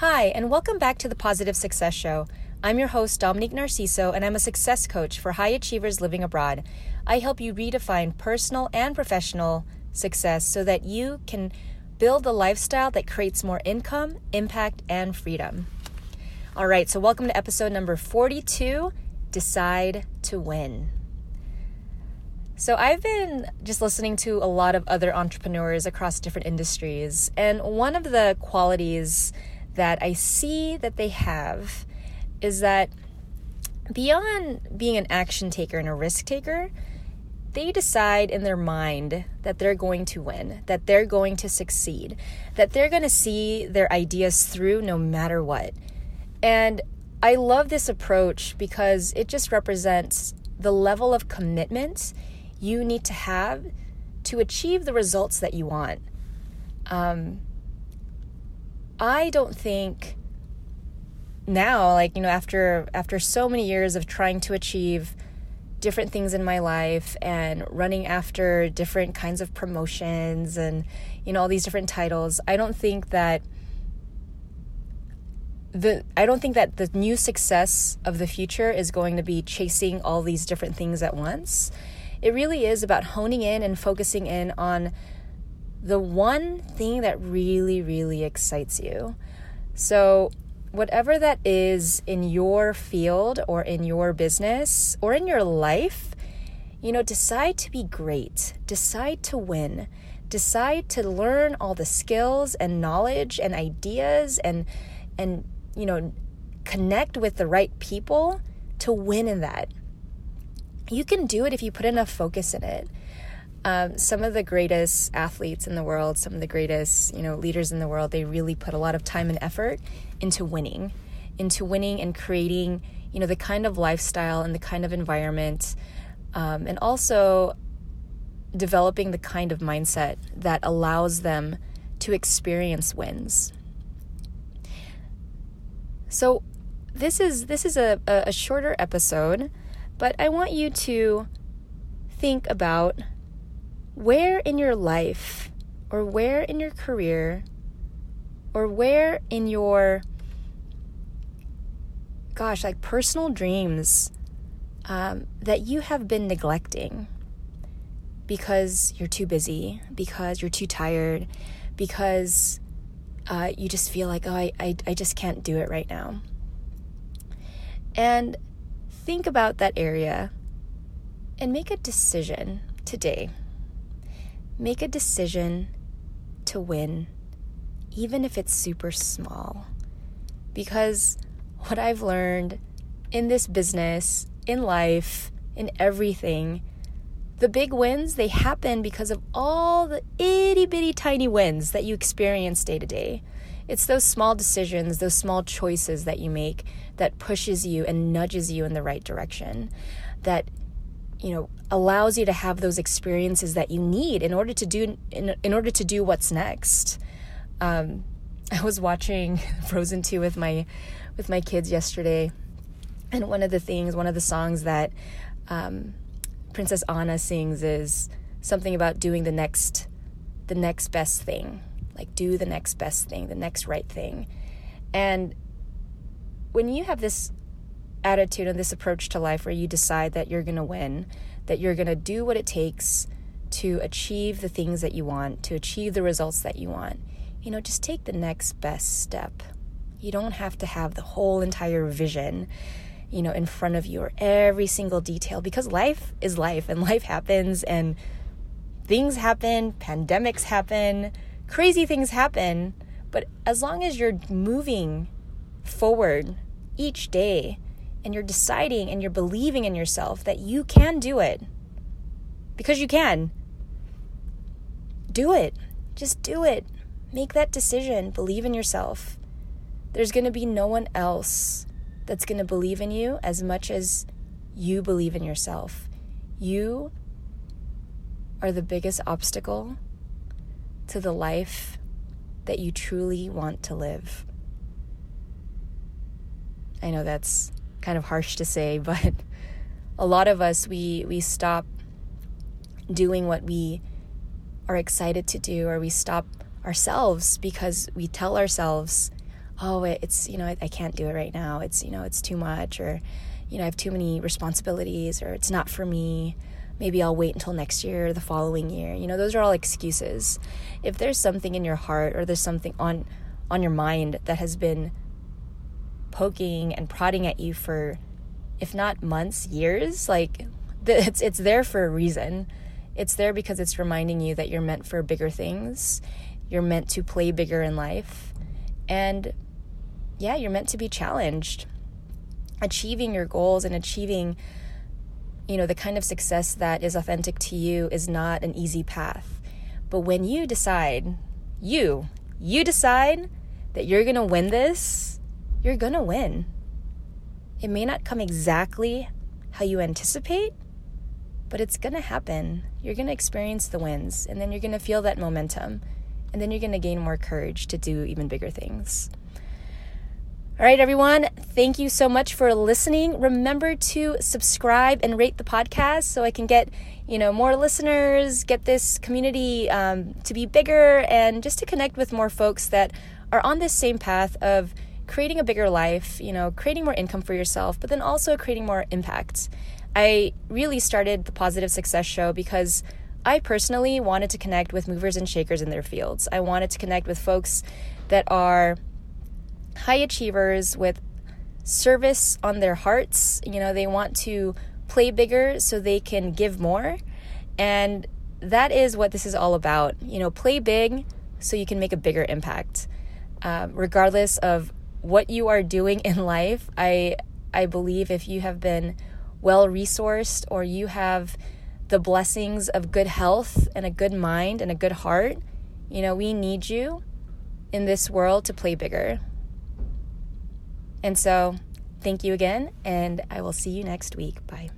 Hi, and welcome back to the Positive Success Show. I'm your host, Dominique Narciso, and I'm a success coach for high achievers living abroad. I help you redefine personal and professional success so that you can build a lifestyle that creates more income, impact, and freedom. All right, so welcome to episode number 42 Decide to Win. So, I've been just listening to a lot of other entrepreneurs across different industries, and one of the qualities that I see that they have is that beyond being an action taker and a risk taker, they decide in their mind that they're going to win, that they're going to succeed, that they're going to see their ideas through no matter what. And I love this approach because it just represents the level of commitment you need to have to achieve the results that you want. Um, I don't think now, like you know, after after so many years of trying to achieve different things in my life and running after different kinds of promotions and you know all these different titles, I don't think that the I don't think that the new success of the future is going to be chasing all these different things at once. It really is about honing in and focusing in on the one thing that really, really excites you. So, whatever that is in your field or in your business or in your life, you know, decide to be great, decide to win, decide to learn all the skills and knowledge and ideas and, and, you know, connect with the right people to win in that you can do it if you put enough focus in it. Um, some of the greatest athletes in the world, some of the greatest you know leaders in the world, they really put a lot of time and effort into winning, into winning and creating you know the kind of lifestyle and the kind of environment, um, and also developing the kind of mindset that allows them to experience wins. So this is this is a, a shorter episode. But I want you to think about where in your life or where in your career or where in your gosh like personal dreams um, that you have been neglecting because you're too busy because you're too tired because uh, you just feel like oh I, I, I just can't do it right now and think about that area and make a decision today. Make a decision to win, even if it's super small. Because what I've learned in this business, in life, in everything, the big wins, they happen because of all the itty bitty tiny wins that you experience day to day. It's those small decisions, those small choices that you make that pushes you and nudges you in the right direction. That you know allows you to have those experiences that you need in order to do in, in order to do what's next. Um, I was watching Frozen 2 with my with my kids yesterday, and one of the things, one of the songs that um, Princess Anna sings is something about doing the next the next best thing like, do the next best thing, the next right thing. And when you have this attitude and this approach to life where you decide that you're going to win, that you're going to do what it takes to achieve the things that you want, to achieve the results that you want, you know, just take the next best step. You don't have to have the whole entire vision, you know, in front of you or every single detail because life is life and life happens and things happen, pandemics happen, crazy things happen, but as long as you're moving forward each day and you're deciding and you're believing in yourself that you can do it, because you can, do it. Just do it. Make that decision. Believe in yourself. There's going to be no one else that's going to believe in you as much as you believe in yourself. You are the biggest obstacle to the life that you truly want to live. I know that's kind of harsh to say, but a lot of us we we stop doing what we are excited to do or we stop ourselves because we tell ourselves, oh, it's, you know, I, I can't do it right now. It's, you know, it's too much, or, you know, I have too many responsibilities, or it's not for me. Maybe I'll wait until next year or the following year. You know, those are all excuses. If there's something in your heart or there's something on on your mind that has been poking and prodding at you for if not months, years, like it's it's there for a reason. It's there because it's reminding you that you're meant for bigger things. You're meant to play bigger in life. And yeah, you're meant to be challenged. Achieving your goals and achieving you know the kind of success that is authentic to you is not an easy path. But when you decide, you, you decide that you're going to win this, you're to win. It may not come exactly how you anticipate, but it's to happen. You're to experience the wins, and then you're to feel that momentum, and then you're to gain more courage to do even bigger things. All right, everyone, thank you so much for listening. Remember to subscribe and rate the podcast so I can get, you know, more listeners, get this community um, to be bigger, and just to connect with more folks that are on this same path of creating a bigger life, you know, creating more income for yourself, but then also creating more impact. I really started the Positive Success Show because I personally wanted to connect with movers and shakers in their fields. I wanted to connect with folks that are high achievers with service on their hearts. You know, they want to play bigger so they can give more. And that is what this is all about. You know, play big so you can make a bigger impact. Uh, regardless of what you are doing in life, I I believe if you have been well resourced or you have the blessings of good health and a good mind and a good heart, you know, we need you in this world to play bigger. And so, thank you again, and I will see you next week. Bye.